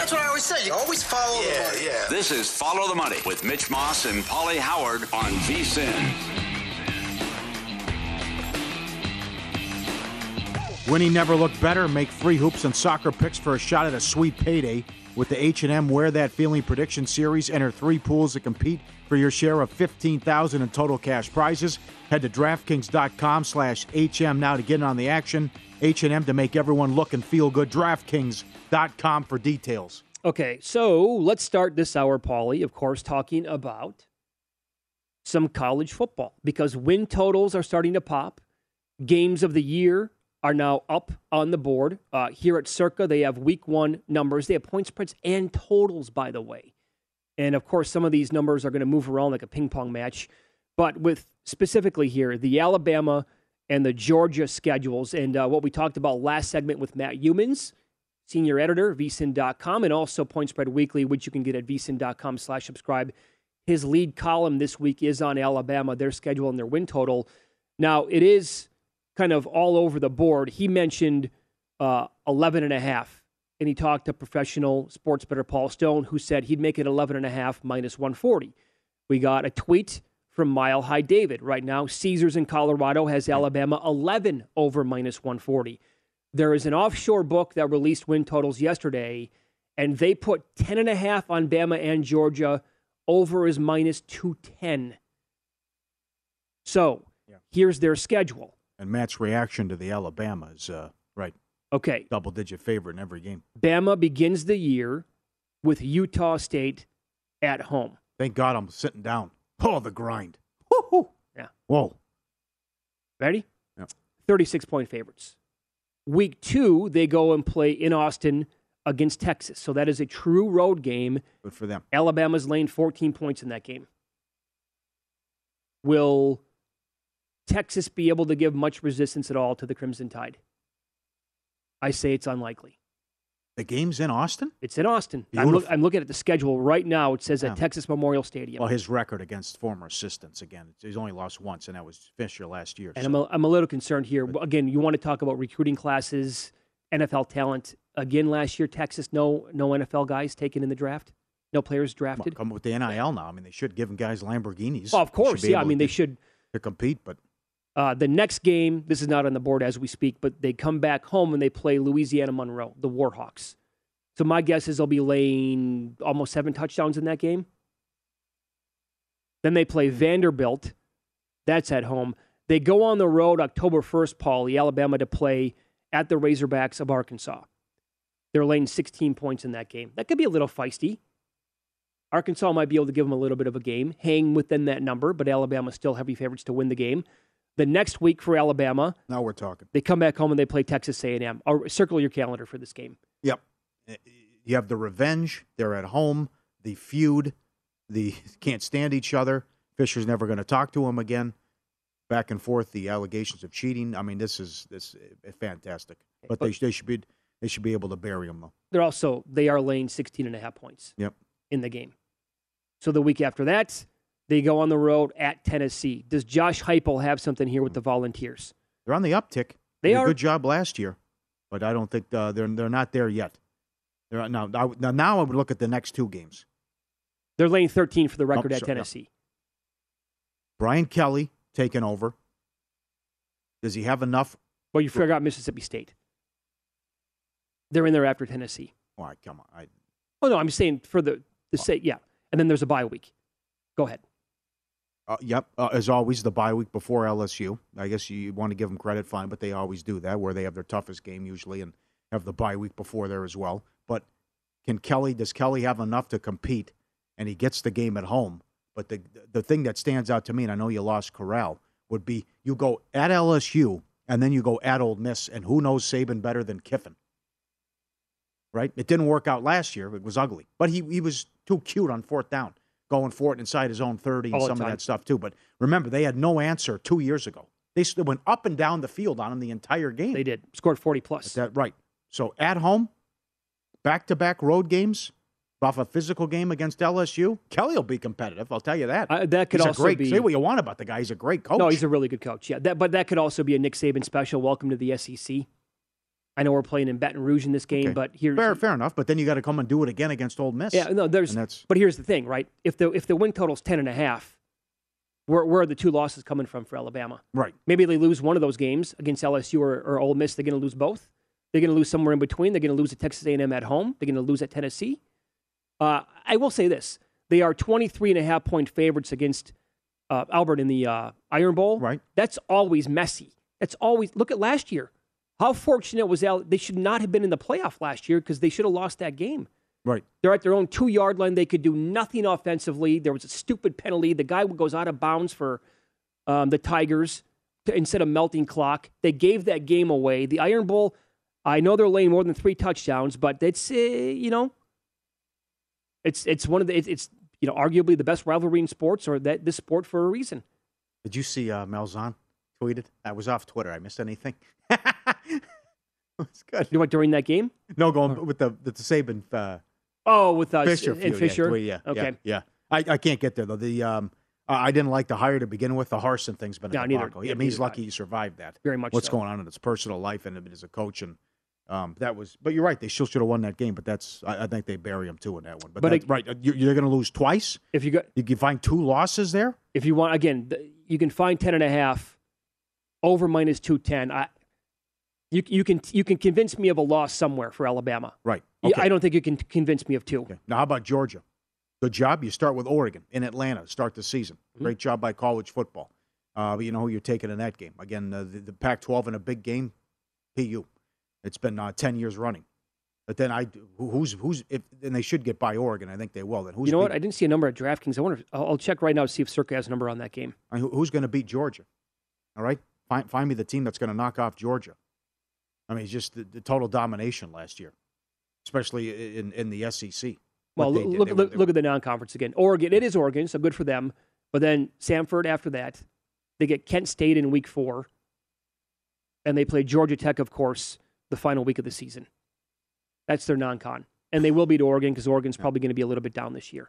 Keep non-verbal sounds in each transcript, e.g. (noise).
Follow the money. That's what I always say. You always follow the money. yeah. This is Follow the Money with Mitch Moss and Pauly Howard on VSIN. Winnie never looked better. Make free hoops and soccer picks for a shot at a sweet payday with the H&M Wear That Feeling Prediction Series. Enter three pools to compete for your share of 15000 in total cash prizes. Head to DraftKings.com slash HM now to get in on the action. H&M to make everyone look and feel good. DraftKings.com for details. Okay, so let's start this hour, Paulie, of course, talking about some college football because win totals are starting to pop. Games of the year are now up on the board. Uh, here at Circa, they have week one numbers. They have point spreads and totals, by the way. And of course, some of these numbers are going to move around like a ping pong match. But with specifically here, the Alabama and the Georgia schedules, and uh, what we talked about last segment with Matt Youmans, senior editor, vsin.com, and also Point Spread Weekly, which you can get at vsin.com slash subscribe. His lead column this week is on Alabama, their schedule and their win total. Now, it is kind of all over the board. He mentioned uh, 11 and a half, and he talked to professional sports bettor Paul Stone, who said he'd make it 11 and a half minus 140. We got a tweet from Mile High David. Right now, Caesars in Colorado has Alabama 11 over minus 140. There is an offshore book that released win totals yesterday, and they put 10 and a half on Bama and Georgia over is minus 210. So here's their schedule. And Matt's reaction to the Alabama is, uh, right, Okay, double-digit favorite in every game. Bama begins the year with Utah State at home. Thank God I'm sitting down. Oh, the grind. Woo-hoo. Yeah. Whoa. Ready? Yeah. 36 point favorites. Week two, they go and play in Austin against Texas. So that is a true road game. Good for them. Alabama's laying 14 points in that game. Will Texas be able to give much resistance at all to the Crimson Tide? I say it's unlikely. The game's in Austin? It's in Austin. I'm, look, I'm looking at the schedule right now. It says Yeah. at Texas Memorial Stadium. Well, his record against former assistants, again, he's only lost once, and that was Fisher last year. And so- I'm a, I'm a little concerned here. Again, you want to talk about recruiting classes, NFL talent. Again, last year Texas no no NFL guys taken in the draft, no players Well, drafted. come with the NIL now. I mean, they should give them guys Lamborghinis. Oh, of course, yeah. I mean, to, they should. to compete, but Uh, the next game, this is not on the board as we speak, but they come back home and they play Louisiana Monroe, the Warhawks. So my guess is they'll be laying almost seven touchdowns in that game. Then they play Vanderbilt. That's at home. They go on the road October 1st, Paul, Alabama, to play at the Razorbacks of Arkansas. They're laying 16 points in that game. That could be a little feisty. Arkansas might be able to give them a little bit of a game, hang within that number, but Alabama still heavy favorites to win the game. The next week for Alabama, now we're talking. they come back home and they play Texas A&M. Or uh, circle your calendar for this game. Yep. Uh, You have the revenge. They're at home. The feud. The (laughs) can't stand each other. Fisher's never going to talk to him again. Back and forth. The allegations of cheating. I mean, this is this is fantastic. But they, they should be they should be able to bury him though. They're also they are laying 16 and a half points Yep. in the game. So the week after that, they go on the road at Tennessee. Does Josh Heupel have something here with the Volunteers? They're on the uptick. They Did a good job last year, but I don't think uh, they're they're not there yet. They're now now now now I would look at the next two games. They're laying 13 for the record Oh, at sorry, yeah. Tennessee. Brian Kelly taking over. Does he have enough? Well, you forgot Mississippi State. They're in there after Tennessee. All right, come on. I, Oh no, I'm saying for the the sake, yeah. And then there's a bye week. Go ahead. Uh, yep, uh, as always, the bye week before LSU. I guess you want to give them credit, fine, but they always do that, where they have their toughest game usually and have the bye week before there as well. But can Kelly? Does Kelly have enough to compete? And he gets the game at home. But the the thing that stands out to me, and I know you lost Corral, would be you go at LSU and then you go at Ole Miss, and who knows Saban better than Kiffin? right? It didn't work out last year. It was ugly, but he he was too cute on fourth down, going for it inside his own thirty and All some of that stuff too. But remember, they had no answer two years ago. They went up and down the field on him the entire game. They did. Scored 40 plus. That right. So at home, back to back road games, off a physical game against LSU, Kelly will be competitive. I'll tell you that. Uh, that could he's also a great. be. Say what you want about the guy. He's a great coach. No, he's a really good coach. Yeah, that, but that could also be a Nick Saban special. Welcome to the SEC. I know we're playing in Baton Rouge in this game, Okay. but here's fair, fair enough. But then you got to come and do it again against Ole Miss. yeah, no, there's. But here's the thing, right? If the if the win total's ten and a half, where where are the two losses coming from for Alabama? Right. Maybe they lose one of those games against LSU or, or Ole Miss. They're going to lose both. They're going to lose somewhere in between. They're going to lose at Texas A&M at home. They're going to lose at Tennessee. Uh, I will say this: they are 23 and a half point favorites against uh, Auburn in the uh, Iron Bowl. Right. That's always messy. That's always look at last year. How fortunate was Al? They should not have been in the playoff last year because they should have lost that game. Right. They're at their own two yard line. They could do nothing offensively. There was a stupid penalty. The guy goes out of bounds for um, the Tigers to, instead of melting clock. They gave that game away. The Iron Bowl, I know they're laying more than three touchdowns, but it's, uh, you know, it's, it's one of the, it's, it's, you know, arguably the best rivalry in sports or that this sport for a reason. Did you see uh, Malzahn tweeted? I was off Twitter. I missed anything. (laughs) it's good. You know what, during that game? No, going with the the Saban uh, Oh, with us Fisher and feud, Fisher. Yeah, yeah, Okay. yeah. yeah. I, I can't get there though. The um, I didn't like the hire to begin with. The Harsin thing's been a No, neither- debacle. yeah, I mean, he's lucky he survived that. Very much What's so. going on in his personal life and as a coach, and um, that was. But you're right. They still should have won that game. But that's. I, I think they bury him too in that one. But, But it- right. You're, you're going to lose twice. If you got, You can find two losses there. if you want again you can find 10 and a half over minus 210 i you, you can you can convince me of a loss somewhere for alabama Right. Okay. i don't think you can convince me of two Okay. Now, how about Georgia? Good job. You start with Oregon in Atlanta. Start the season. Mm-hmm. Great job by college football. Uh, but you know who you're taking in that game. Again, uh, the, the Pac-12 in a big game. PU. It's been uh, ten years running. But then I who's who's if and they should get by Oregon. I think they will. Then who's you know what i didn't see a number at draftkings i wonder if, I'll, I'll check right now to see if circa has a number on that game I mean, who- who's going to beat Georgia? All right, find find me the team that's going to knock off Georgia. I mean, just the, the total domination last year, especially in in the SEC. well look, look, were- look, at the non-conference again oregon it is oregon so good for them but then samford after that they get kent state in week four and they play georgia tech of course the final week of the season that's their non-con and they will beat oregon because oregon's probably going to be a little bit down this year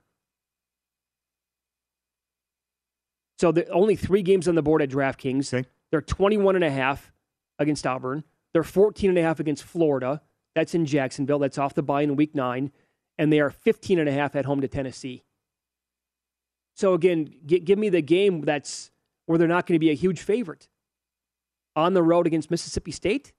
So the only three games on the board at DraftKings. Okay. They're 21 and a half against Auburn. They're 14 and a half against Florida. That's in Jacksonville. That's off the bye in week 9 and they are 15 and a half at home to Tennessee. So again, gi- give me the game that's where they're not going to be a huge favorite. On the road against Mississippi State?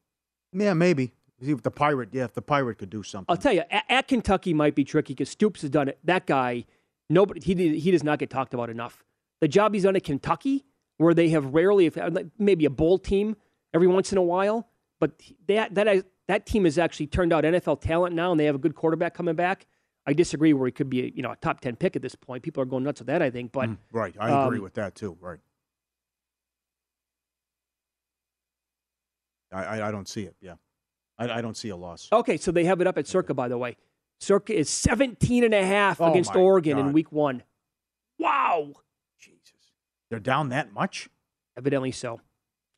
Yeah, maybe. See if the pirate. Yeah, if the pirate could do something. I'll tell you, at, at Kentucky might be tricky because Stoops has done it. That guy, nobody, he he does not get talked about enough. The job he's done at Kentucky, where they have rarely, if maybe a bowl team every once in a while, but that that that team has actually turned out NFL talent now, and they have a good quarterback coming back. I disagree where he could be, a, you know, a top ten pick at this point. People are going nuts with that, I think, but. Mm, right, I agree um, with that too. Right. I, I, don't see it. Yeah, I, I don't see a loss. Okay, so they have it up at Circa, by the way. Circa is 17 and a half Oh, against Oregon in week one. Wow. They're down that much. Evidently so.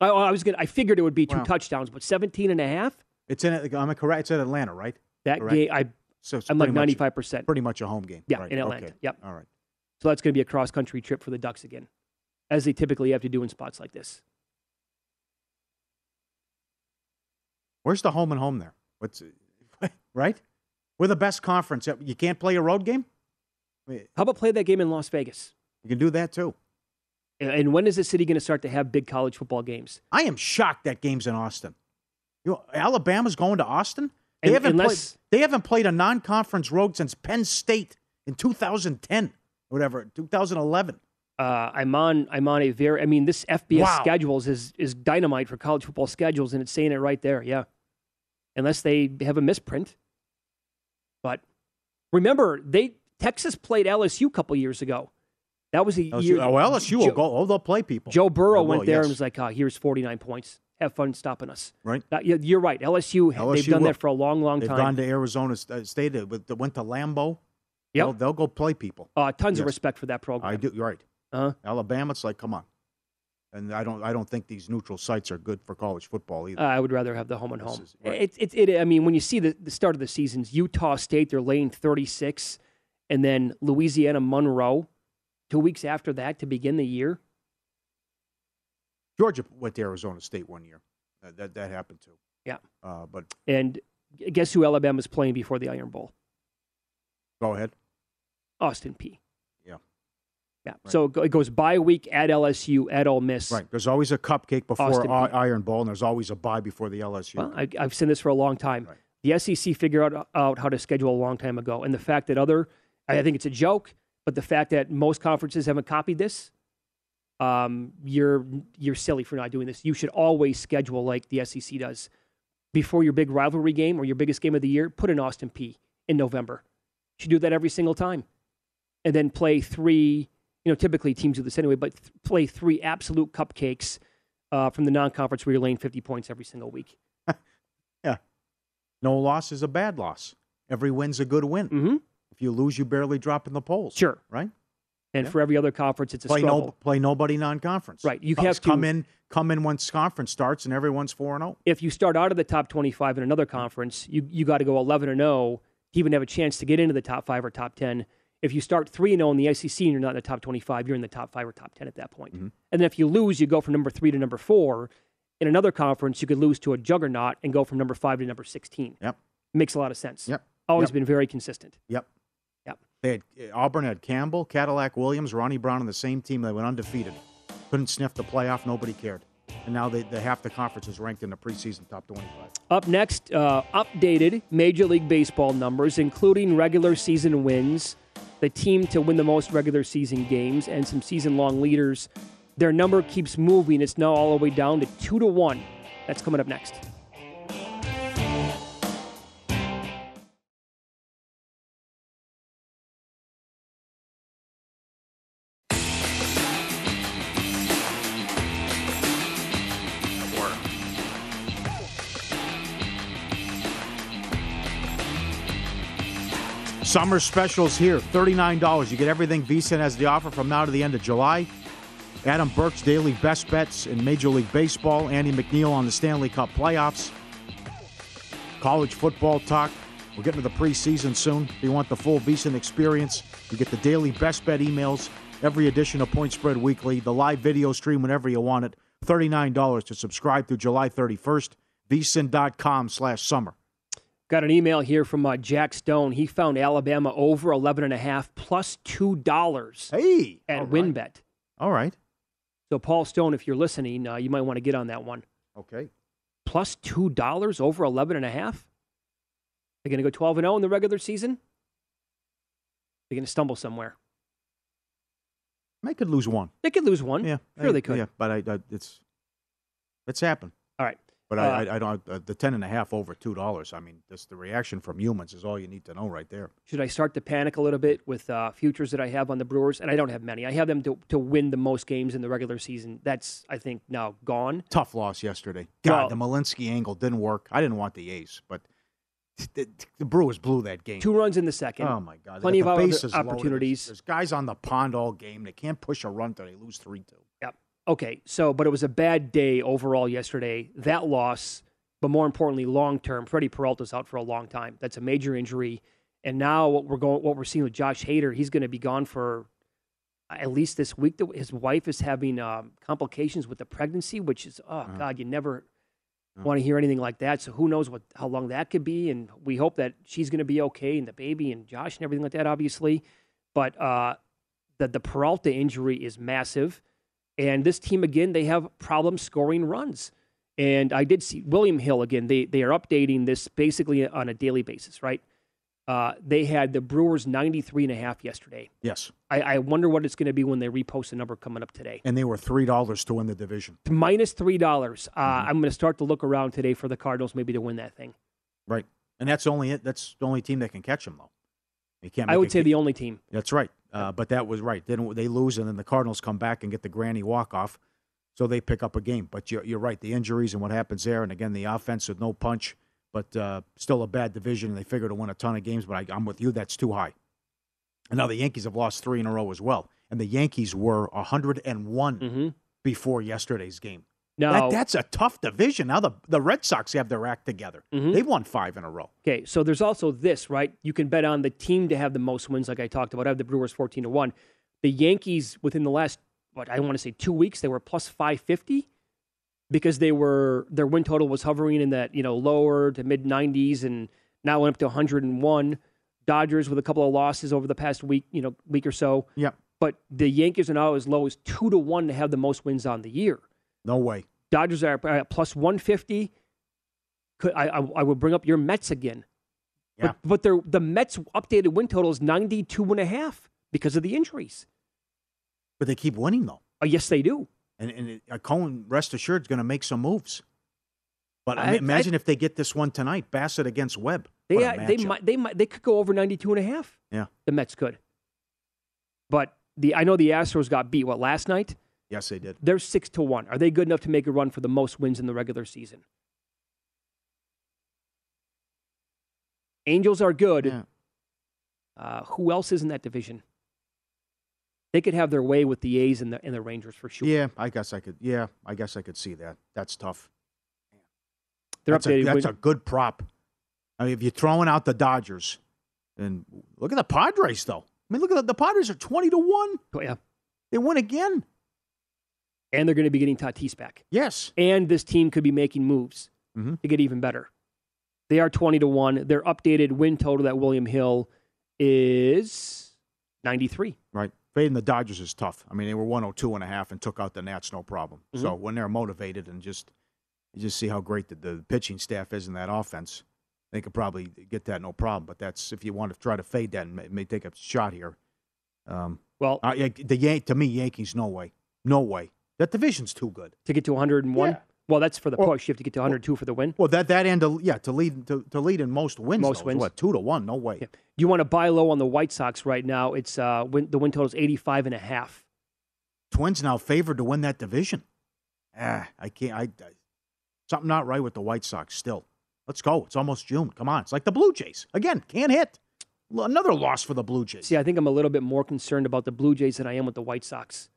I, I was gonna. I figured it would be two Wow. touchdowns, but 17 and a half. It's in. I'm correct. It's at Atlanta, right? That Correct. game, I, So I'm like 95 percent. Pretty much a home game. Yeah, right. in Atlanta. Okay. Yep. All right. So that's going to be a cross country trip for the Ducks again, as they typically have to do in spots like this. Where's the home and home there? What's (laughs) right? We're the best conference. You can't play a road game. How about play that game in Las Vegas? You can do that too. And- when is the city going to start to have big college football games? I am shocked that game's in Austin. You know, Alabama's going to Austin. They And- haven't unless- played. They haven't played a non-conference road since Penn State in 2010, whatever, 2011. Uh, I'm on. I'm on a very. I mean, this FBS Wow. schedules is is dynamite for college football schedules, and it's saying it right there. Yeah, unless they have a misprint. But remember, they Texas played LSU a couple years ago. That was a LSU, year. oh, LSU will Joe, go. Oh, they'll play people. Joe Burrow They went there yes. and was like, "Oh, here's 49 points." have fun stopping us. Right. Uh, you- you're right. LSU, they've LSU done will. that for a long, long time. They've gone to Arizona uh, State, uh, with- went to Lambeau. Yep. They'll, they'll go play people. uh, tons of respect for that program. I do. You're right. Uh-huh. Alabama, it's like, come on. And I don't, I don't think these neutral sites are good for college football either. I would rather have the home and home. is- right. It's it's it. I mean, when you see the, the start of the seasons, Utah State they're laying 36, and then Louisiana Monroe, two weeks after that to begin the year. Georgia went to Arizona State one year. Uh, that that happened too. Yeah. Uh, but And guess who Alabama's playing before the Iron Bowl? go ahead. Austin Peay. Yeah. Yeah. Right. So it goes bye week at LSU at Ole Miss. Right. There's always a cupcake before I- Iron Bowl, and there's always a bye before the LSU. Well, I, I've seen this for a long time. Right. The SEC figured out, out how to schedule a long time ago, and the fact that other, I think it's a joke, but the fact that most conferences haven't copied this, um, you're you're silly for not doing this. You should always schedule like the SEC does before your big rivalry game or your biggest game of the year. Put in Austin Peay in November. You should do that every single time, and then play three. You know, typically teams do this anyway, but th- play three absolute cupcakes uh, from the non-conference where you're laying 50 points every single week. (laughs) Yeah, no loss is a bad loss. Every win's a good win. Mm-hmm. If you lose, you barely drop in the polls. Sure. Right. And Yeah. for every other conference, it's a Play struggle. no, play nobody non-conference. Right, you Come- have to- come in, come in once conference starts, and everyone's four and oh. zero. If you start out of the top 25 in another conference, you, you got to go 11 and 0 to even have a chance to get into the top five or top 10. If you start 3 and 0 in the SEC and you're not in the top 25, you're in the top five or top 10 at that point. Mm-hmm. And then if you lose, you go from number three to number four. In another conference, you could lose to a juggernaut and go from number five to number 16. Yep. Makes a lot of sense. Yep. Always Yep. been very consistent. Yep. They had Auburn had Campbell, Cadillac Williams, Ronnie Brown on the same team. They went undefeated. Couldn't sniff the playoff. Nobody cared. And now they, the half the conference is ranked in the preseason top 25. Up next, uh, updated Major League Baseball numbers, including regular season wins, the team to win the most regular season games, and some season long leaders. Their number keeps moving. It's now all the way down to two to one. That's coming up next. Summer specials here, $39. You get everything VSiN has to offer from now to the end of July. Adam Burke's daily best bets in Major League Baseball. Andy MacNeil on the Stanley Cup playoffs. College football talk. We're getting to the preseason soon. If you want the full VSiN experience, you get the daily best bet emails, every edition of Point Spread Weekly, the live video stream whenever you want it. $39 to subscribe through July 31st. VSiN.com slash summer. Got an email here from uh, Jack Stone. He found Alabama over 11.5 plus $2 Hey! at all right. WynnBET. All right. So, Paul Stone, if you're listening, uh, you might want to get on that one. Okay. Plus $2 over 11.5? They're going to go 12 and 0 in the regular season? They're going to stumble somewhere. They could lose one. They could lose one. Yeah, Sure, I- they could. Yeah, but I, I it's it's happened. But Uh, I, I, don't. Uh, the ten and a half over two dollars. I mean, just the reaction from Youmans is all you need to know right there. Should I start to panic a little bit with uh, futures that I have on the Brewers? And I don't have many. I have them to, to win the most games in the regular season. That's, I think, now gone. Tough loss yesterday. God, Well- the Malinsky angle didn't work. I didn't want the ace, but the, the Brewers blew that game. Two runs in the second. Oh my God! Plenty of other bases. There's- opportunities. There's, guys on the pond all game. They can't push a run till they lose three two. Yep. Okay. So, but it was a bad day overall yesterday. That loss, but more importantly, long term. Freddie Peralta's out for a long time. That's a major injury. And now what we're going, what we're seeing with Josh Hader, he's going to be gone for at least this week. His wife is having um, complications with the pregnancy, which is oh god, you never want to hear anything like that. So who knows what how long that could be? And we hope that she's going to be okay, and the baby and Josh and everything like that, obviously. But uh, the the Peralta injury is massive, and this team again they have problems scoring runs. And I did see William Hill again. They they are updating this basically on a daily basis, right? Uh, they had the Brewers 93 and a half yesterday. Yes, I, I wonder what it's going to be when they repost the number coming up today. and they were three dollars to win the division. Minus three dollars. Uh, Mm-hmm. I'm going to start to look around today for the Cardinals maybe to win that thing. Right, and that's only it. That's the only team that can catch them though. You can't. I would say ca- the only team. That's right. Uh, but that was right. Then they lose, and then the Cardinals come back and get the granny walk off. so they pick up a game. But you're, you're right, the injuries and what happens there, and again the offense with no punch, but uh, still a bad division. And they figure to win a ton of games, but I, I'm with you, that's too high. And now the Yankees have lost three in a row as well, and the Yankees were 101 hmm before yesterday's game. Now, That, that's a tough division. Now the the Red Sox have their act together. Mhm. They've won five in a row. Okay, so there's also this, right? You can bet on the team to have the most wins, like I talked about. I have the Brewers 14 to 1. The Yankees, within the last, what, I want to say two weeks, they were plus 550 because they were, their win total was hovering in that, you know, lower to mid 90s and now went up to 101. Dodgers with a couple of losses over the past week, you know, week or so. Yeah. But the Yankees are now as low as two to one to have the most wins on the year. No way. Dodgers are at plus 150. Could, I, I, I would bring up your Mets again. Yeah. But, but the Mets' updated win total is 92 and a half because of the injuries. But they keep winning though. Oh, yes, they do. And, and it, uh, Cohen, rest assured, is going to make some moves. But I- imagine if they get this one tonight, Bassitt against Webb. They, uh, they, might, they, might, they could go over 92 and a half. Yeah. The Mets could. But the I know the Astros got beat, what, last night? Yes, they did. They're 6 to 1. Are they good enough to make a run for the most wins in the regular season? Angels are good. Yeah. Uh, who else is in that division? They could have their way with the A's and the and the Rangers for sure. Yeah, I guess I could. Yeah, I guess I could see that. That's tough. They're that's a, that's a good prop. I mean, if you're throwing out the Dodgers, and look at the Padres, though. I mean, look at the, the Padres are twenty to one. oh, yeah, They win again. And they're going to be getting Tatis back, Yes. and this team could be making moves Mhm. to get even better. They are twenty to one. Their updated win total at William Hill is ninety three. Right. Fading the Dodgers is tough. I mean, they were 102 and a half and took out the Nats no problem. Mm-hmm. So when they're motivated and just you just see how great the, the pitching staff is in that offense, they could probably get that no problem. But that's if you want to try to fade that and may, may take a shot here. Um, Well, uh, the Yan- to me Yankees no way, no way. That division's too good. to get to one hundred and one. Yeah. Well, that's for the Well- push. You have to get to one hundred two for the win. Well, that that end, to, yeah, to lead to, to lead in most wins. Most wins. what two to one? No way. Yeah. You want to buy low on the White Sox right now? It's uh, win, the win total is 85 and a half. Twins now favored to win that division. Ah, I can't. I, I something not right with the White Sox. Still, let's go. It's almost June. Come on. It's like the Blue Jays again. Can't hit. Another loss for the Blue Jays. See, I think I'm a little bit more concerned about the Blue Jays than I am with the White Sox.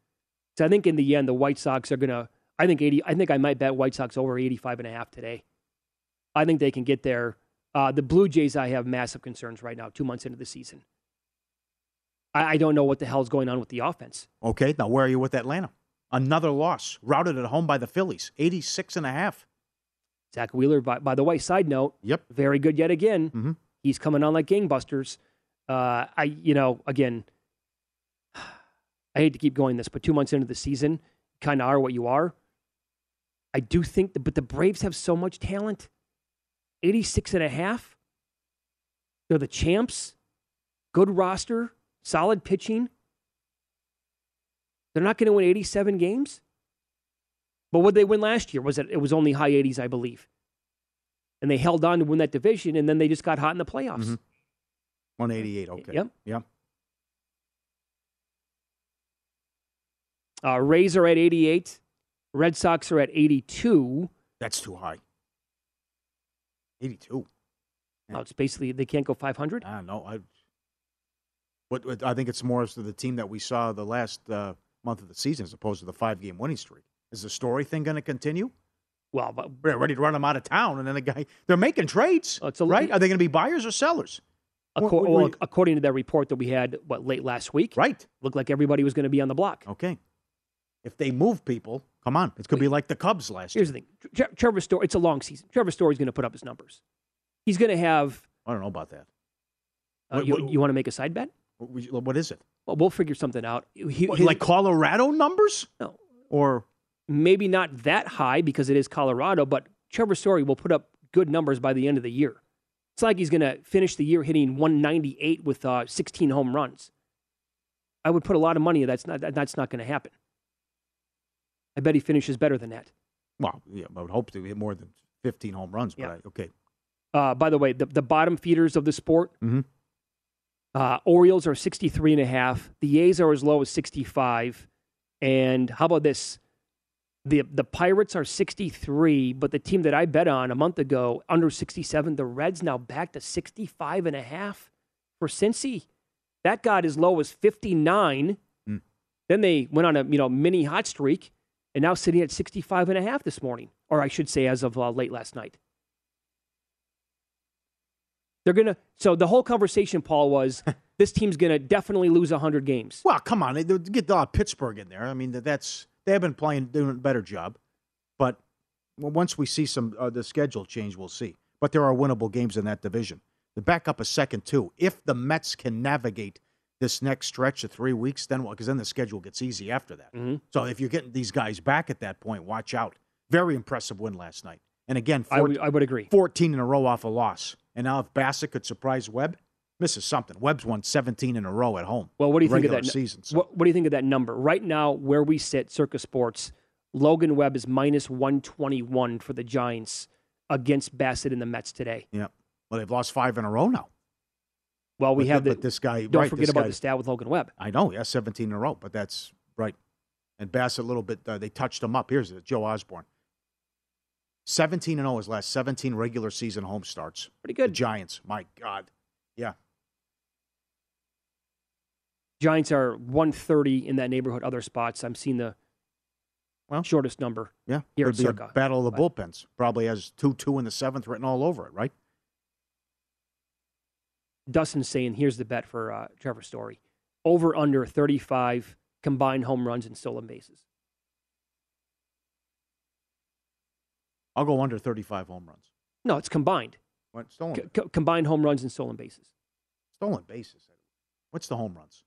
So I think in the end, the White Sox are gonna. I think eighty. I think I might bet White Sox over 85 and a half today. I think they can get there. Uh, the Blue Jays, I have massive concerns right now. Two months into the season, I, I don't know what the hell's going on with the offense. Okay. Now where are you with Atlanta? Another loss. Routed at home by the Phillies. 86 and a half. Zack Wheeler, by, by the way, side note, Yep. very good yet again. Mhm. He's coming on like gangbusters. Uh, I, you know, again, I hate to keep going this, but two months into the season, kind of are what you are. I do think, that, but the Braves have so much talent. 86 and a half. They're the champs. Good roster, solid pitching. They're not going to win 87 games. But what did they win last year? Was it? It was only high 80s, I believe. And they held on to win that division, and then they just got hot in the playoffs. Mhm. 188. Okay. Yep. Yep. Uh, Rays are at 88. Red Sox are at 82. That's too high. 82. Oh, it's basically they can't go 500. I don't know. I, what, what I think it's more as to the team that we saw the last uh, month of the season as opposed to the five game winning streak. Is the story thing going to continue? Well, but They're ready to run them out of town, and then the guy they're making trades, it's a- right? Are they going to be buyers or sellers? What- what- well, according to that report that we had, what late last week, Right. looked like everybody was going to be on the block. Okay. If they move people, come on, it could be like the Cubs last Here's year. Here's the thing: Trevor Story. It's a long season. Trevor Story's going to put up his numbers. He's going to have. I don't know about that. Uh, What- you, what- you want to make a side bet? What, what is it? Well, we'll figure something out. He- What, his- like Colorado numbers, no, or maybe not that high because it is Colorado, but Trevor Story will put up good numbers by the end of the year. It's like he's going to finish the year hitting 198 with uh, 16 home runs. I would put a lot of money. That's not that's not going to happen. I bet he finishes better than that. well, yeah, I would hope to hit more than 15 home runs. But Yeah. I, okay, Uh, by the way, the, the bottom feeders of the sport, Mhm. uh, Orioles are 63 and a half. The A's are as low as 65. And how about this? The the Pirates are 63, but the team that I bet on a month ago under 67, the Reds now back to 65 and a half for Cincy. That got as low as 59. Mm. Then they went on a you know mini hot streak, and now sitting at 65 and a half this morning, or I should say as of uh, late last night. They're gonna. So the whole conversation, Paul, was (laughs) this team's gonna definitely lose 100 games. Well, come on, they, they get uh, Pittsburgh in there. I mean, that- that's they have been playing doing a better job, but well, once we see some uh, the schedule change, we'll see. But there are winnable games in that division. The backup a second too. If the Mets can navigate this next stretch of three weeks, then what? because then the schedule gets easy after that. Mhm. So if you're getting these guys back at that point, watch out. Very impressive win last night, and again, I would I would agree. 14 in a row off a loss. And now if Bassitt could surprise Webb, misses something. Webb's won 17 in a row at home. Well, what do you think of that season? So. What, what do you think of that number right now? Where we sit, Circa Sports, Logan Webb is minus 121 for the Giants against Bassitt and the Mets today. Yeah. Well, they've lost five in a row now. Well, we But have the. but this guy. don't right, forget about the stat with Logan Webb. I know, yeah, 17 in a row, but that's right. And Bassitt a little bit. Uh, they touched him up. Here's it, Joe Osborne. 17 and 0 his last 17 regular season home starts. Pretty The good. Giants. My God. Yeah. Giants are 130 in that neighborhood. Other spots, I'm seeing the Well, shortest number. Yeah. Here Could at be a Circa. battle of the But- bullpens. Probably has 2 2 in the seventh written all over it, right? Dustin's saying here's the bet for uh, Trevor Story: over under 35 combined home runs and stolen bases. I'll go under 35 home runs. No, it's combined. What? Stolen, C- co- combined home runs and stolen bases. stolen bases. What's the home runs?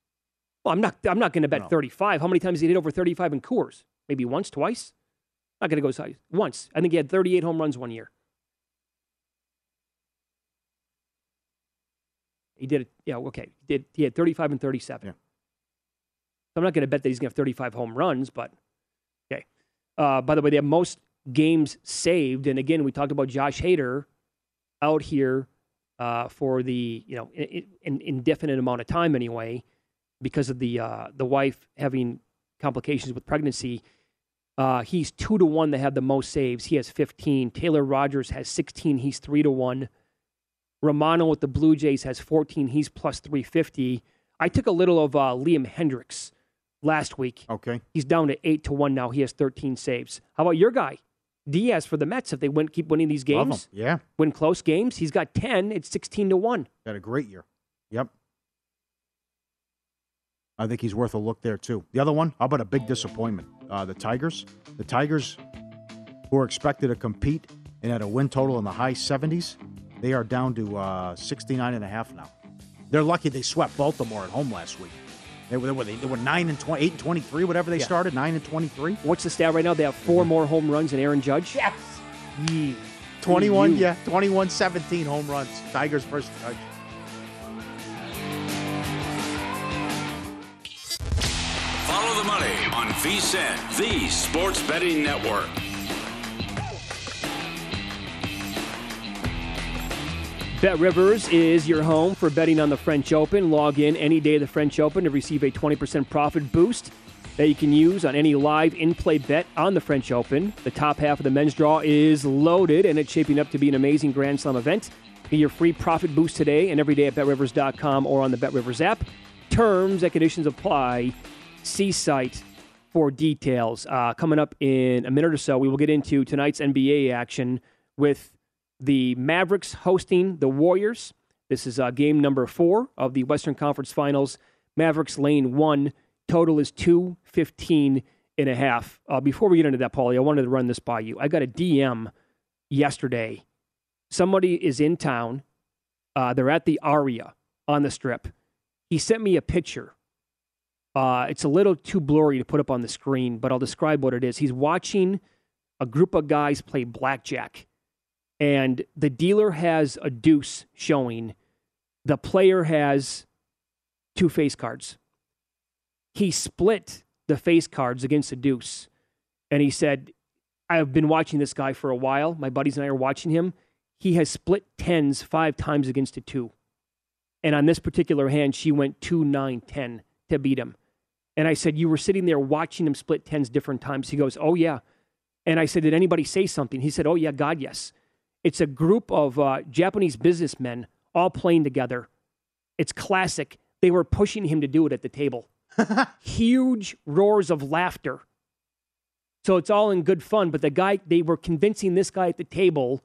Well, I'm not. I'm not going to bet No. 35. How many times did he hit over 35 in Coors? Maybe once, twice. Not going to go as high. Once. I think he had 38 home runs one year. He did it. Yeah. Okay. He did he had 35 and 37? Yeah. I'm not going to bet that he's going to have 35 home runs, but okay. Uh, by the way, they have most games saved, and again, we talked about Josh Hader out here uh, for the you know in, in, indefinite amount of time anyway, because of the uh, the wife having complications with pregnancy. Uh, he's two to one to have the most saves. He has 15. Taylor Rogers has 16. He's three to one. Romano with the Blue Jays has 14. He's plus 350. I took a little of uh, Liam Hendriks last week. Okay. He's down to eight to one now. He has 13 saves. How about your guy, Diaz for the Mets? If they win, keep winning these games, Yeah. win close games, he's got 10. It's 16 to one. Had a great year. Yep. I think he's worth a look there too. The other one, how about a big disappointment? Uh, the Tigers. The Tigers, who are expected to compete and had a win total in the high 70s, they are down to uh, 69 and a half now. They're lucky they swept Baltimore at home last week. They were, they were, they were 9 and 20, 8 and 23, whatever they Yeah. started, 9 and 23. What's the stat right now? They have four more home runs than Aaron Judge. Yes. 21, yeah, 21 17 home runs. Tigers first. Uh, Follow the money on VSIN, the sports betting network. Bet Rivers is your home for betting on the French Open. Log in any day of the French Open to receive a 20% profit boost that you can use on any live in play bet on the French Open. The top half of the men's draw is loaded and it's shaping up to be an amazing Grand Slam event. Get your free profit boost today and every day at betrivers.com or on the BetRivers app. Terms and conditions apply. See site for details. Uh, coming up in a minute or so, we will get into tonight's NBA action with the Mavericks hosting the Warriors. This is uh, game number four of the Western Conference Finals. Mavericks lane one. Total is 215 and a half. Uh, before we get into that, Paulie, I wanted to run this by you. I got a DM yesterday. Somebody is in town. Uh, they're at the Aria on the strip. He sent me a picture. Uh, it's a little too blurry to put up on the screen, but I'll describe what it is. He's watching a group of guys play blackjack and the dealer has a deuce showing. The player has two face cards. He split the face cards against the deuce, and he said, I've been watching this guy for a while. My buddies and I are watching him. He has split tens five times against a two. And on this particular hand, she went two, nine, ten to beat him. And I said, You were sitting there watching him split tens different times. He goes, Oh, yeah. And I said, Did anybody say something? He said, Oh, yeah, God, yes. It's a group of uh, Japanese businessmen all playing together. It's classic. They were pushing him to do it at the table. (laughs) Huge roars of laughter. So it's all in good fun. But the guy, they were convincing this guy at the table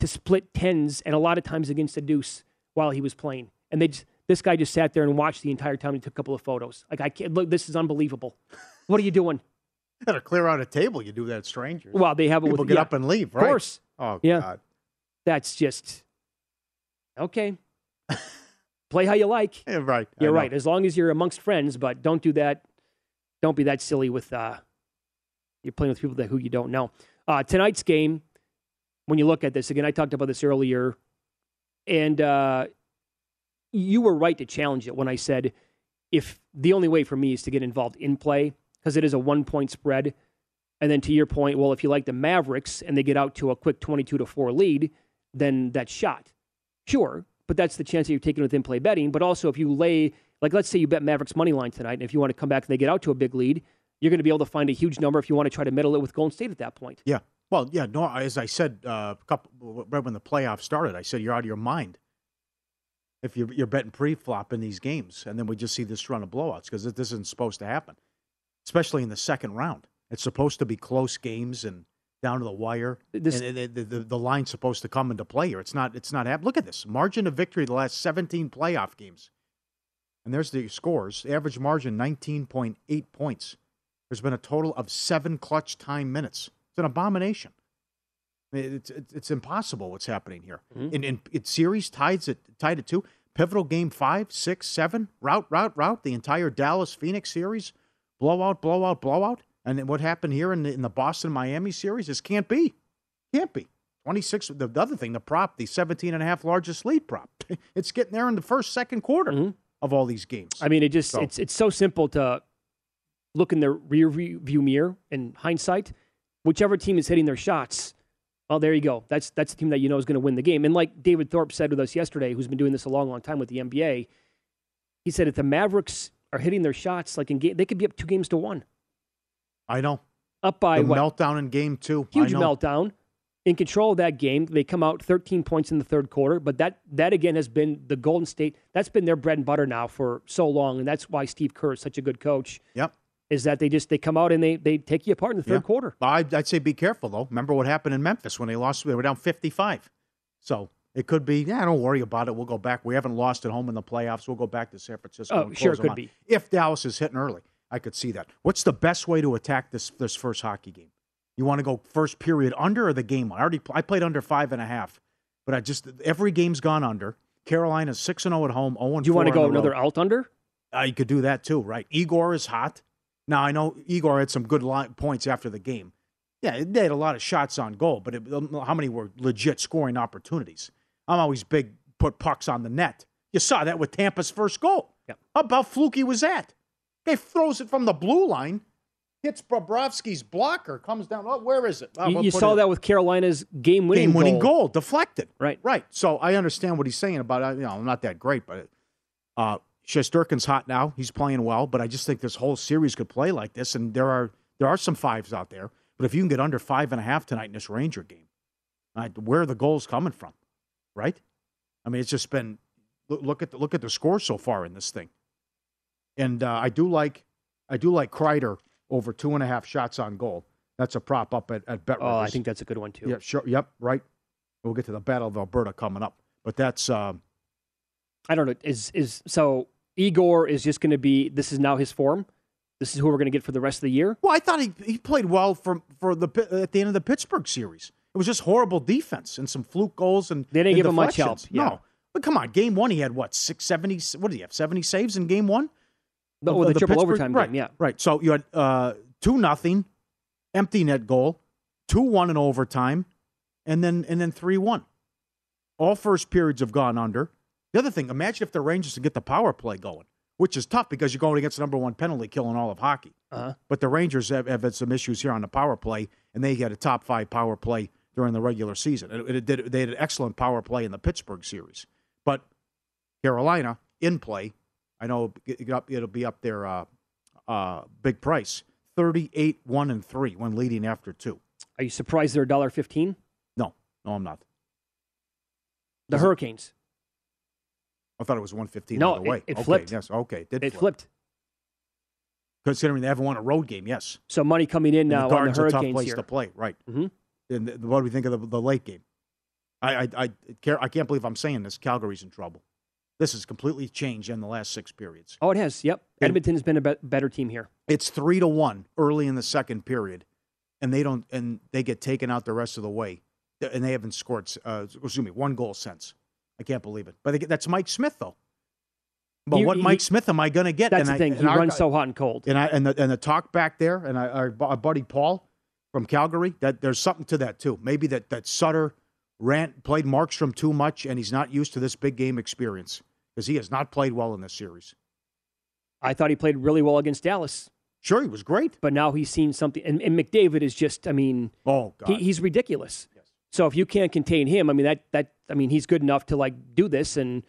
to split tens and a lot of times against the deuce while he was playing. And they just, this guy just sat there and watched the entire time and took a couple of photos. Like, I can't look, this is unbelievable. What are you doing? you Got to clear out a table. You do that, strangers. Well, they have it People with get yeah, up and leave, right? Of course. Oh, Yeah. God. That's just okay. Play how you like. (laughs) Yeah, right. You're right. As long as you're amongst friends, but don't do that. Don't be that silly with uh, you're playing with people that who you don't know. Uh, tonight's game, when you look at this again, I talked about this earlier, and uh, you were right to challenge it when I said if the only way for me is to get involved in play because it is a one point spread, and then to your point, well, if you like the Mavericks and they get out to a quick twenty-two to four lead, then that shot. Sure, but that's the chance that you're taking with in-play betting. But also, if you lay, like, let's say you bet Mavericks money line tonight, and if you want to come back and they get out to a big lead, you're going to be able to find a huge number if you want to try to middle it with Golden State at that point. Yeah. Well, yeah. No, as I said uh, couple right when the playoffs started, I said you're out of your mind if you're, you're betting pre-flop in these games, and then we just see this run of blowouts because this isn't supposed to happen, especially in the second round. It's supposed to be close games and down to the wire, This- and the, the, the, the line's supposed to come into play here. It's not. It's not happening. Look at this margin of victory the last 17 playoff games, and there's the scores. Average margin 19.8 points. There's been a total of seven clutch time minutes. It's an abomination. It's, it's, it's impossible what's happening here. In, in, in series tied at tied at two, pivotal game five, six, seven, route, route, route. The entire Dallas Phoenix series, blowout, blowout, blowout. And then what happened here in the, in the Boston Miami series? This can't be, can't be. 26. The, the other thing, the prop, the 17 and a half largest lead prop. (laughs) It's getting there in the first, second quarter mm-hmm. of all these games. I mean, it just So- it's it's so simple to look in the rear view mirror in hindsight. Whichever team is hitting their shots, oh, there you go. That's that's the team that you know is going to win the game. And like David Thorpe said with us yesterday, who's been doing this a long, long time with the NBA, he said if the Mavericks are hitting their shots like in game, they could be up two games to one, I know. up by the what meltdown in game two. Huge meltdown. In control of that game, they come out 13 points in the third quarter. But that that again has been the Golden State. That's been their bread and butter now for so long, and that's why Steve Kerr is such a good coach. Yep. Is that they just they come out and they they take you apart in the third Yeah. quarter. I'd, I'd say be careful though. Remember what happened in Memphis when they lost? They were down 55. So it could be. Yeah, don't worry about it. We'll go back. We haven't lost at home in the playoffs. We'll go back to San Francisco. Oh, and sure, could out. be. If Dallas is hitting early, I could see that. What's the best way to attack this this first hockey game? You want to go first period under or the game? I already I played under five and a half, but I just every game's gone under. Carolina's six and zero at home. Zero and Do you want to go another road. out under? Uh, you could do that too, right? Igor is hot. Now I know Igor had some good line, points after the game. Yeah, they had a lot of shots on goal, but it, um, how many were legit scoring opportunities? I'm always big put pucks on the net. You saw that with Tampa's first goal. Yep. How about fluky was that? Guy throws it from the blue line, hits Bobrovsky's blocker, comes down. Oh, where is it? Oh, you we'll you saw it- that with Carolina's game winning game winning goal. deflected. Right. Right. So I understand what he's saying about uh, you know I'm not that great, but uh Shesterkin's hot now. He's playing well, but I just think this whole series could play like this, and there are there are some fives out there. But if you can get under five and a half tonight in this Ranger game, uh, where are the goals coming from? Right. I mean, it's just been look, look at the, look at the score so far in this thing, and uh, I do like I do like Kreider over two and a half shots on goal. That's a prop up at at Bet Oh, I think that's a good one too. Yeah, sure. Yep, right. We'll get to the Battle of Alberta coming up, but that's uh, I don't know. Is is so Igor is just going to be? This is now his form. This is who we're going to get for the rest of the year. well. I thought he he played well for for the at the end of the Pittsburgh series. It was just horrible defense and some fluke goals and They didn't and give him much help, yeah. No, but come on, game one he had what six seventy? What did he have? Seventy saves in game one. The, of- oh, of the, triple Pittsburgh- overtime right, game. Yeah. right. So you had uh, two nothing, empty net goal, two one in overtime, and then and then three one. All first periods have gone under. The other thing, imagine if the Rangers can get the power play going, which is tough because you're going against the number one penalty kill in all of hockey. Uh-huh. But the Rangers have, have had some issues here on the power play, and they had a top five power play during the regular season. It, it did, they had an excellent power play in the Pittsburgh series. But Carolina in play, I know it- it- it'll be up there, uh, uh, big price, 38 1 and 3 when leading after two. Are you surprised they're $1.15? No, no, I'm not. The Is it- Hurricanes. I thought it was 115 No, the way. it- it okay, flipped. Yes, okay, it did It flip. flipped. Considering they haven't won a road game, yes. So money coming in And now the on the are a tough place here. to play, right? Mhm. And the, what do we think of the, the late game? I, I, I, care, I can't believe I'm saying this. Calgary's in trouble. This has completely changed in the last six periods. Oh, it has. Yep. And- Edmonton's been a be- better team here. It's three to one early in the second period, and they don't, and they get taken out the rest of the way, and they haven't scored. Uh, excuse me, one goal since. I can't believe it. But they, get- that's Mike Smith though. But He- what he- Mike Smith am I going to get? That's And the I- thing. He our runs so hot and cold. and I and the, and the talk back there, and I, our, our buddy Paul from Calgary, that there's something to that too. Maybe that that Sutter Rant played Markstrom too much, and he's not used to this big game experience because he has not played well in this series. I thought he played really well against Dallas, Sure, he was great. but now he's seen something. And, and McDavid is just, I mean, Oh God, he, he's ridiculous. Yes. So if you can't contain him, I mean, that, that, I mean, he's good enough to like do this. And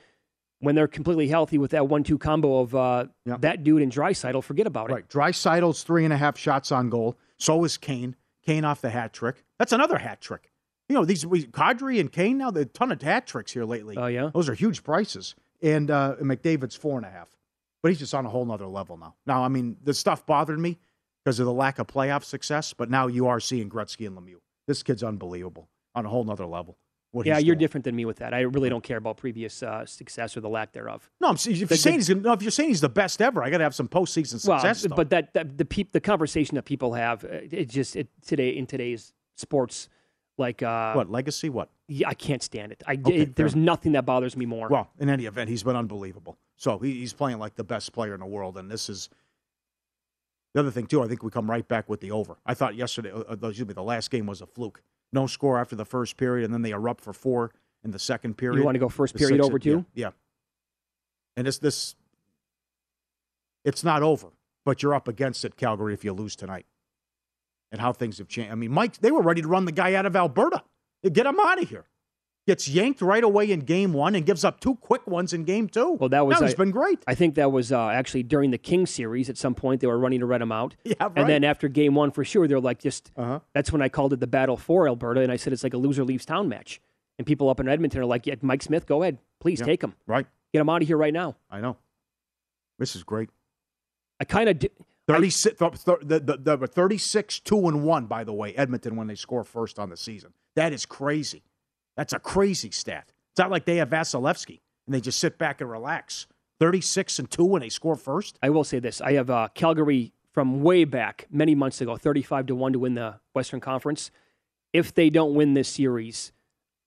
when they're completely healthy with that one two combo of uh, Yeah. that dude and Draisaitl, forget about it. right. Draisaitl's three and a half shots on goal. So is Kane. Kane off the hat trick. That's another hat trick. You know these we, Kadri and Kane now, they're a ton of hat tricks here lately. Oh, yeah? those are huge prices. And uh, McDavid's four and a half, but he's just on a whole nother level now. Now, I mean, the stuff bothered me because of the lack of playoff success, but now you are seeing Gretzky and Lemieux. This kid's unbelievable on a whole nother level. Yeah, you're doing. different than me with that. I really don't care about previous uh, success or the lack thereof. No, I'm, saying- if, you're saying he's, no, if you're saying he's the best ever, I got to have some postseason Well, success. though. but that, that the peop, the conversation that people have, uh, it just it, today in today's sports, like uh, what legacy? What? Yeah, I can't stand it. I Okay, it- there's nothing that bothers me more. Well, in any event, he's been unbelievable. So he, he's playing like the best player in the world, and this is the other thing too. I think we come right back with the over. I thought yesterday, uh, uh, excuse me, the last game was a fluke. No score after the first period, and then they erupt for four in the second period. you want to go first The period over two? Yeah, yeah. And it's this it's not over, but you're up against it, Calgary, if you lose tonight. And how things have changed. I mean, Mike, they were ready to run the guy out of Alberta. Get him out of here. Gets yanked right away in game one and gives up two quick ones in game two. Well, that was now he's I- been great. I think that was uh, actually during the King series. At some point, they were running to red him out. (laughs) Yeah, right. And then after game one, for sure, they're like just. Uh-huh. That's when I called it the battle for Alberta, and I said it's like a loser leaves town match. And people up in Edmonton are like, "Yeah, Mike Smith, go ahead, please Yeah. take him, right. get him out of here right now." I know. This is great. I kind of. 36, th- th- the, the, the, the 36 2 and 1, by the way, Edmonton when they score first on the season. That is crazy. That's a crazy stat. It's not like they have Vasilevskiy and they just sit back and relax. 36 and 2 when they score first? I will say this: I have uh, Calgary from way back, many months ago, thirty-five to one to win the Western Conference. If they don't win this series,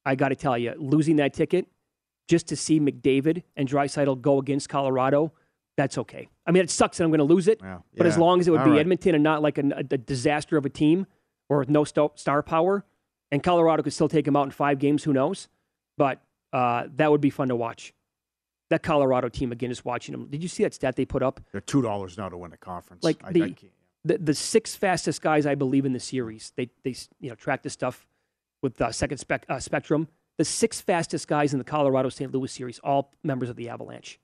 I got to tell you, losing that ticket just to see McDavid and Draisaitl go against Colorado, that's okay. I mean, it sucks that I'm going to lose it, Yeah. but as long as it would All be right. Edmonton and not like a, a disaster of a team or with no star power, and Colorado could still take them out in five games, who knows? But uh, that would be fun to watch. That Colorado team again is watching them. Did you see that stat they put up? They're $2 now to win a conference. Like I, the- I the the six fastest guys I believe in the series. They they you know track this stuff with uh, second spec, uh, spectrum. The six fastest guys in the Colorado St. Louis series, all members of the Avalanche,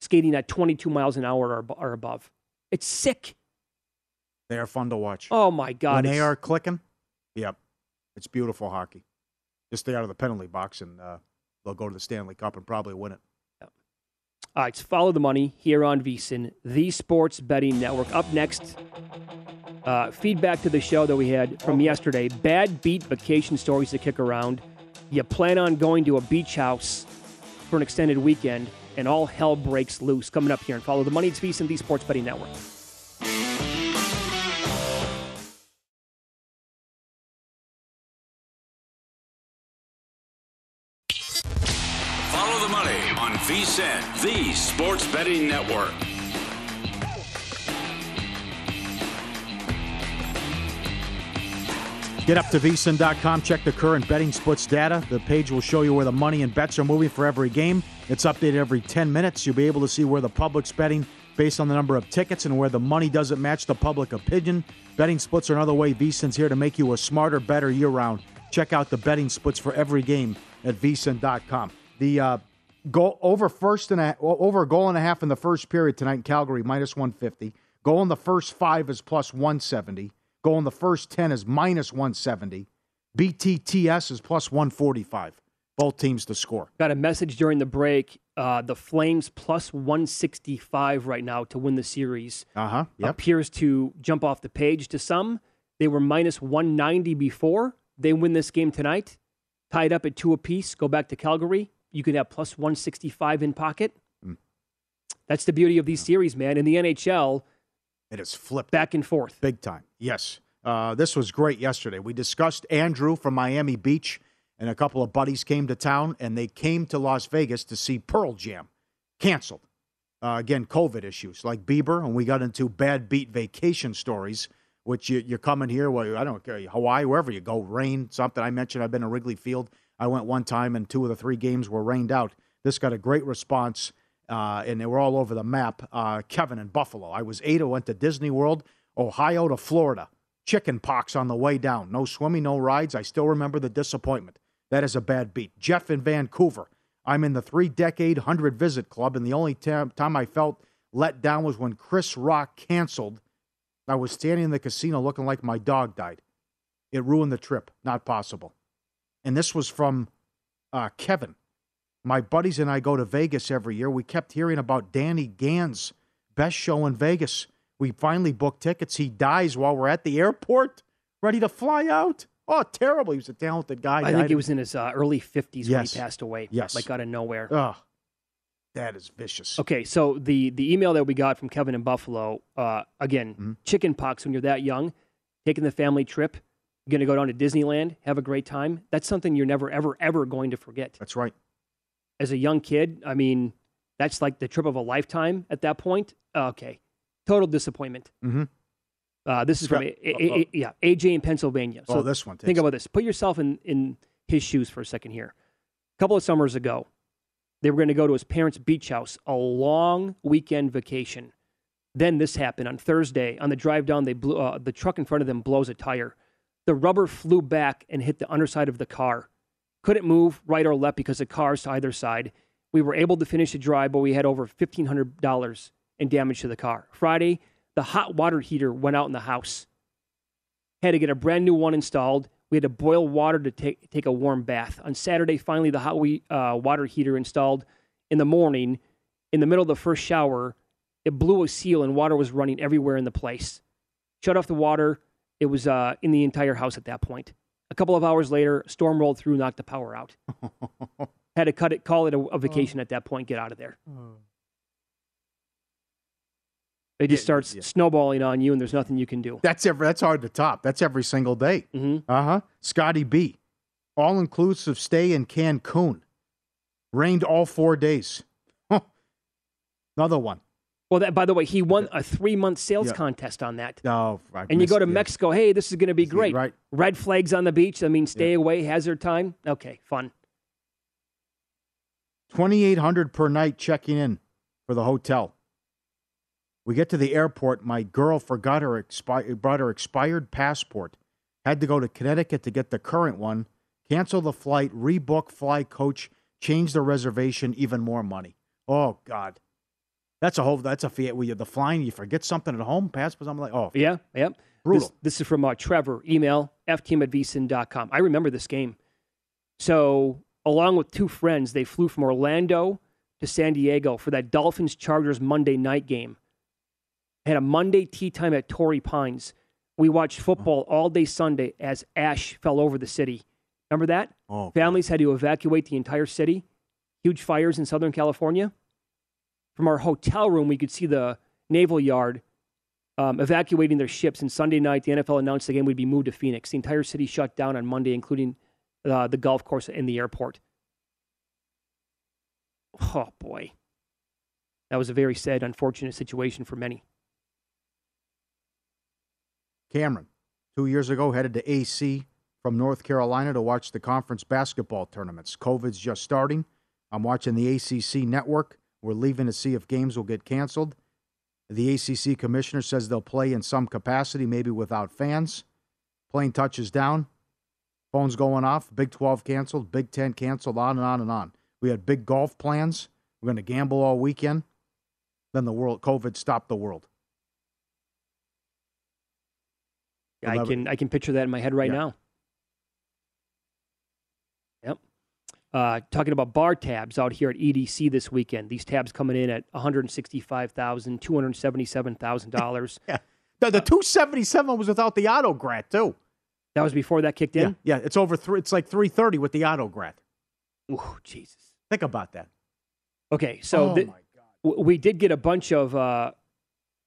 skating at 22 miles an hour or, or above. It's sick. They are fun to watch. Oh my god! when they are clicking, yep. It's beautiful hockey. Just stay out of the penalty box and uh, they'll go to the Stanley Cup and probably win it. All right, so follow the money here on VSIN, the Sports Betting Network. Up next, uh, feedback to the show that we had from yesterday. Bad beat vacation stories to kick around. You plan on going to a beach house for an extended weekend, and all hell breaks loose. Coming up here and follow the money. It's and the Sports Betting Network. Follow the money on VSIN, the sports betting network. Get up to vsin.com, check the current betting splits data. The page will show you where the money and bets are moving for every game. It's updated every 10 minutes. You'll be able to see where the public's betting based on the number of tickets and where the money doesn't match the public opinion. Betting splits are another way VSIN's here to make you a smarter, better year round. Check out the betting splits for every game at vsin.com. The uh, goal over first and a, over a goal and a half in the first period tonight in Calgary minus 150. Goal in the first five is plus 170. Going the first 10 is minus 170. BTTS is plus 145. Both teams to score. Got a message during the break. Uh, the Flames plus 165 right now to win the series. Uh huh. Yep. Appears to jump off the page to some. They were minus 190 before. They win this game tonight, tied up at two apiece, go back to Calgary. You could have plus 165 in pocket. Mm. That's the beauty of these series, man. In the NHL, It is flipped back and forth. big time. Yes. Uh, this was great yesterday. We discussed Andrew from Miami Beach, and a couple of buddies came to town, and they came to Las Vegas to see Pearl Jam. Canceled. Uh, again, COVID issues like Bieber, and we got into bad beat vacation stories, which you, you're coming here, well, I don't care, Hawaii, wherever you go, rain, something. I mentioned I've been to Wrigley Field. I went one time, and two of the three games were rained out. This got a great response, uh, and they were all over the map. Uh, Kevin in Buffalo. I was eight. I went to Disney World, Ohio to Florida. Chicken pox on the way down. No swimming, no rides. I still remember the disappointment. That is a bad beat. Jeff in Vancouver. I'm in the three decade, 100 visit club, and the only time I felt let down was when Chris Rock canceled. I was standing in the casino looking like my dog died. It ruined the trip. Not possible. And this was from uh, Kevin. My buddies and I go to Vegas every year. We kept hearing about Danny Gans, best show in Vegas. We finally booked tickets. He dies while we're at the airport, ready to fly out. Oh, terrible. He was a talented guy. I think he was in his uh, early 50s when he passed away. Yes. Like out of nowhere. Ugh, that is vicious. Okay, so the the email that we got from Kevin in Buffalo, uh, again, Mm-hmm. chicken pox when you're that young, taking the family trip, you're going to go down to Disneyland, have a great time. That's something you're never, ever, ever going to forget. That's right. As a young kid, I mean, that's like the trip of a lifetime at that point. Okay, total disappointment. Mm-hmm. Uh, this is from Scott- A- A- A- yeah AJ in Pennsylvania. So oh, this one. Think about this. Put yourself in, in his shoes for a second here. A couple of summers ago, they were going to go to his parents' beach house, a long weekend vacation. Then this happened on Thursday. On the drive down, they blew, uh, the truck in front of them blows a tire. The rubber flew back and hit the underside of the car. Couldn't move right or left because of cars to either side. We were able to finish the drive, but we had over $1,500 in damage to the car. Friday, the hot water heater went out in the house had to get a brand new one installed. We had to boil water to take take a warm bath. On Saturday, finally, the hot we, uh, water heater installed in the morning. In the middle of the first shower, it blew a seal and water was running everywhere in the place. Shut off the water. It was uh, in the entire house at that point. A couple of hours later, storm rolled through, knocked the power out. (laughs) Had to cut it, call it a, a vacation at that point. Get out of there. It just Yeah, starts yeah. snowballing on you, and there's nothing you can do. That's every, that's hard to top. That's every single day. hmm Uh huh. Scotty B. All inclusive stay in Cancun. Rained all four days. (laughs) Another one. Well, that, by the way, he won a three month sales Yeah. contest on that. Oh, I And you go to yeah. Mexico, hey, this is going to be great. Right. Red flags on the beach. I mean, stay away, hazard time. Okay, fun. 2800 per night checking in for the hotel. We get to the airport. My girl forgot her expi- brought her expired passport. Had to go to Connecticut to get the current one. Cancel the flight, rebook fly coach, change the reservation, even more money. Oh God, that's a whole. That's a fiat. Where you the flying, you forget something at home, passport. I'm like, oh, Yeah, yep. Brutal. This, this is from uh, Trevor. Email FTM at vsin.com. I remember this game. So, along with two friends, they flew from Orlando to San Diego for that Dolphins Chargers Monday night game. Had a Monday tee time at Torrey Pines. We watched football all day Sunday as ash fell over the city. Remember that? oh, Families had to evacuate the entire city. Huge fires in Southern California. From our hotel room, we could see the naval yard um, evacuating their ships. And Sunday night, the NFL announced the game would be moved to Phoenix. The entire city shut down on Monday, including uh, the golf course and the airport. Oh, boy. That was a very sad, unfortunate situation for many. Cameron, two years ago, headed to AC from North Carolina to watch the conference basketball tournaments. COVID's just starting. I'm watching the ACC network. We're leaving to see if games will get canceled. The ACC commissioner says they'll play in some capacity, maybe without fans. Plane touches down. Phones going off. Big 12 canceled. Big 10 canceled. On and on and on. We had big golf plans. We're going to gamble all weekend. Then the world, COVID stopped the world. I can I can picture that in my head right Yeah. now. Yep. Uh, talking about bar tabs out here at EDC this weekend. These tabs coming in at one hundred sixty-five thousand, two hundred seventy-seven thousand dollars. (laughs) Yeah. The, the 277 was without the autograt, too. That was before that kicked in. Yeah. It's over three. It's like 330 with the autograt. Ooh, Jesus. Think about that. Okay, so oh, thi- my God. w- we did get a bunch of uh,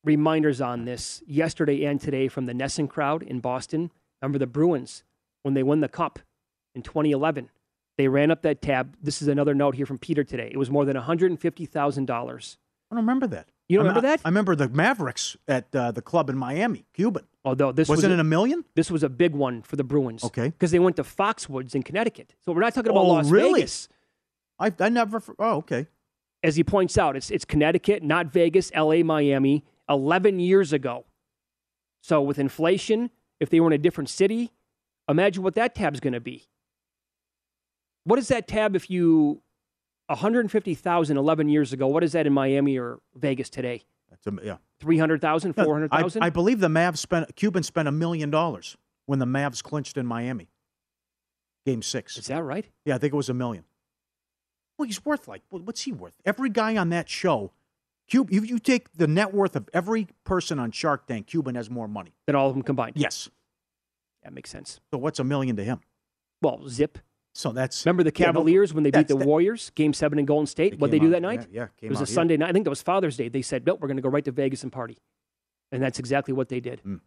reminders on this yesterday and today from the NESN crowd in Boston. Remember the Bruins when they won the cup in 2011? They ran up that tab. This is another note here from Peter today. It was more than $150,000. I don't remember that. You don't I remember that? I remember the Mavericks at uh, the club in Miami, Cuban. Although this was Wasn't it a million? this was a big one for the Bruins. Okay. Because they went to Foxwoods in Connecticut. So we're not talking about Oh, Las really? Vegas. I, I never. Oh, okay. As he points out, it's it's Connecticut, not Vegas, LA, Miami, 11 years ago. So with inflation, if they were in a different city, imagine what that tab's going to be. What is that tab if you 150,000 11 years ago? What is that in Miami or Vegas today? That's a, yeah. 300,000, 400,000? I, I believe the Mavs spent Cuban spent a million dollars when the Mavs clinched in Miami. Game six. Is that right? Yeah, I think it was a million. Well, he's worth like what's he worth? Every guy on that show, Cuban. If you take the net worth of every person on Shark Tank, Cuban has more money. Than all of them combined. Yes. That makes sense. So what's a million to him? Well, zip. So that's Remember the Yeah, no, Cavaliers when they beat the the- Warriors, Game Seven in Golden State? What they do out- that night? Yeah, yeah it was a here. Sunday night. I think that was Father's Day. They said, "Nope, we're going to go right to Vegas and party," and that's exactly what they did. Mm.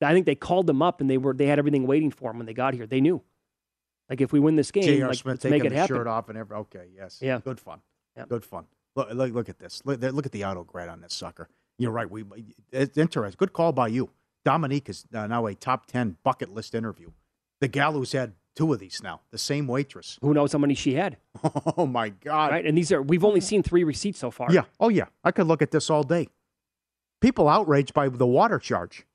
I think they called them up and they were they had everything waiting for them when they got here. They knew, like, if we win this game, J.R. like, Smith let's taking make it the happen. shirt off and every. Okay, yes. Yeah. Good fun. Yeah. Good fun. Look, look, look at this. Look, look at the autograt on this sucker. You're right. We it's interesting. Good call by you. Dominique is uh, now a top ten bucket list interview. The gal who's had two of these now. The same waitress. Who knows how many she had, (laughs) Oh my God. right? And these are we've only seen three receipts so far. Yeah. Oh yeah. I could look at this all day. People outraged by the water charge.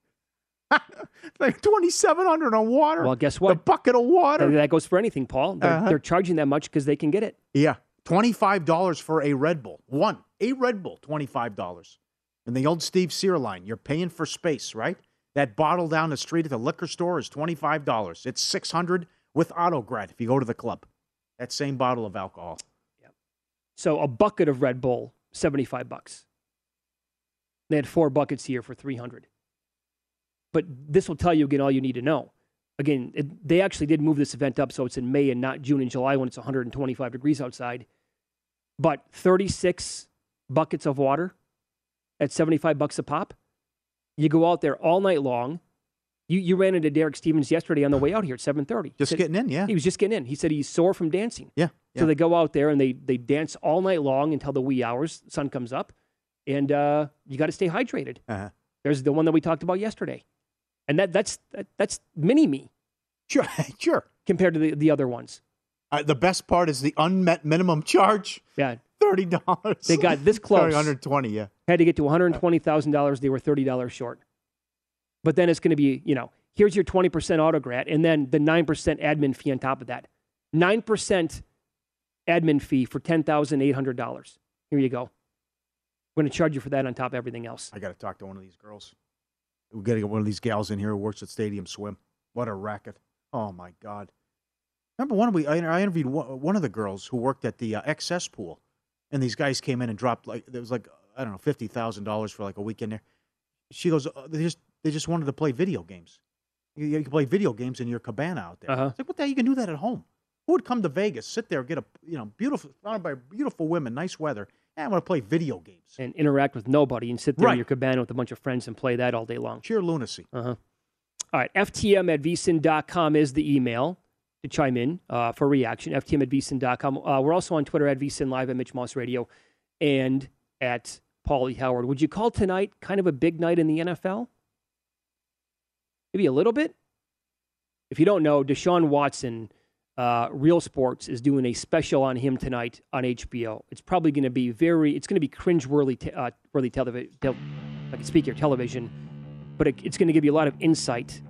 (laughs) like twenty seven hundred on water. Well, guess what? A bucket of water. That goes for anything, Paul. They're, Uh-huh. they're charging that much because they can get it. Yeah. $25 for a Red Bull. One. A Red Bull, $25. And the old Steve Cyr line, you're paying for space, right? That bottle down the street at the liquor store is $25. It's 600 with autograt if you go to the club. That same bottle of alcohol. So a bucket of Red Bull, seventy-five bucks. They had four buckets here for three hundred. But this will tell you again all you need to know. Again, it, they actually did move this event up, so it's in May and not June and July when it's 125 degrees outside. But 36 buckets of water at 75 bucks a pop. You go out there all night long. You you ran into Derek Stevens yesterday on the way out here at 7:30. Just Said- getting in, yeah. He was just getting in. He said he's sore from dancing. Yeah. So they go out there and they they dance all night long until the wee hours, sun comes up, and uh, you got to stay hydrated. Uh-huh. There's the one that we talked about yesterday, and that that's that, that's mini me Sure, (laughs) sure. compared to the, the other ones. Uh, the best part is the unmet minimum charge. Yeah, Thirty dollars. They got this (laughs) close. One hundred twenty. Yeah. had to get to one hundred twenty thousand dollars. They were thirty dollars short. But then it's going to be you know here's your twenty percent autograt, and then the nine percent admin fee on top of that. Nine percent admin fee for ten thousand eight hundred dollars. Here you go. We're going to charge you for that on top of everything else. I got to talk to one of these girls. We got to get one of these gals in here who works at Stadium Swim. What a racket! Oh my God! Remember one we I interviewed one of the girls who worked at the uh, XS pool, and these guys came in and dropped like there was like I don't know fifty thousand dollars for like a weekend there. She goes, uh, they just wanted to play video games. You, you can play video games in your cabana out there. Uh-huh. It's like what the hell? You can do that at home. Who would come to Vegas, sit there, get a you know beautiful surrounded by beautiful women, nice weather, and I want to play video games? and interact with nobody and sit there in your cabana with a bunch of friends and play that all day long. Sheer lunacy. Uh-huh. All right, FTM at vsin.com is the email to chime in uh, for reaction. FTM at vsin.com. Uh, we're also on Twitter at vsin live at Mitch Moss Radio and at Pauly Howard. Would you call tonight kind of a big night in the NFL? Maybe a little bit? If you don't know, Deshaun Watson, uh, Real Sports, is doing a special on him tonight on HBO. It's probably going to be very, it's going to be cringe-worthy, te- uh, worthy television. Tel- I can speak here, television, but it, it's going to give you a lot of insight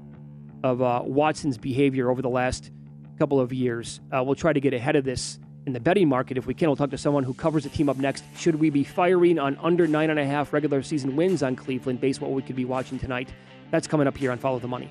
of uh, Watson's behavior over the last couple of years. Uh, we'll try to get ahead of this in the betting market if we can. We'll talk to someone who covers the team up next. Should we be firing on under nine and a half regular season wins on Cleveland based on what we could be watching tonight? That's coming up here on Follow the Money.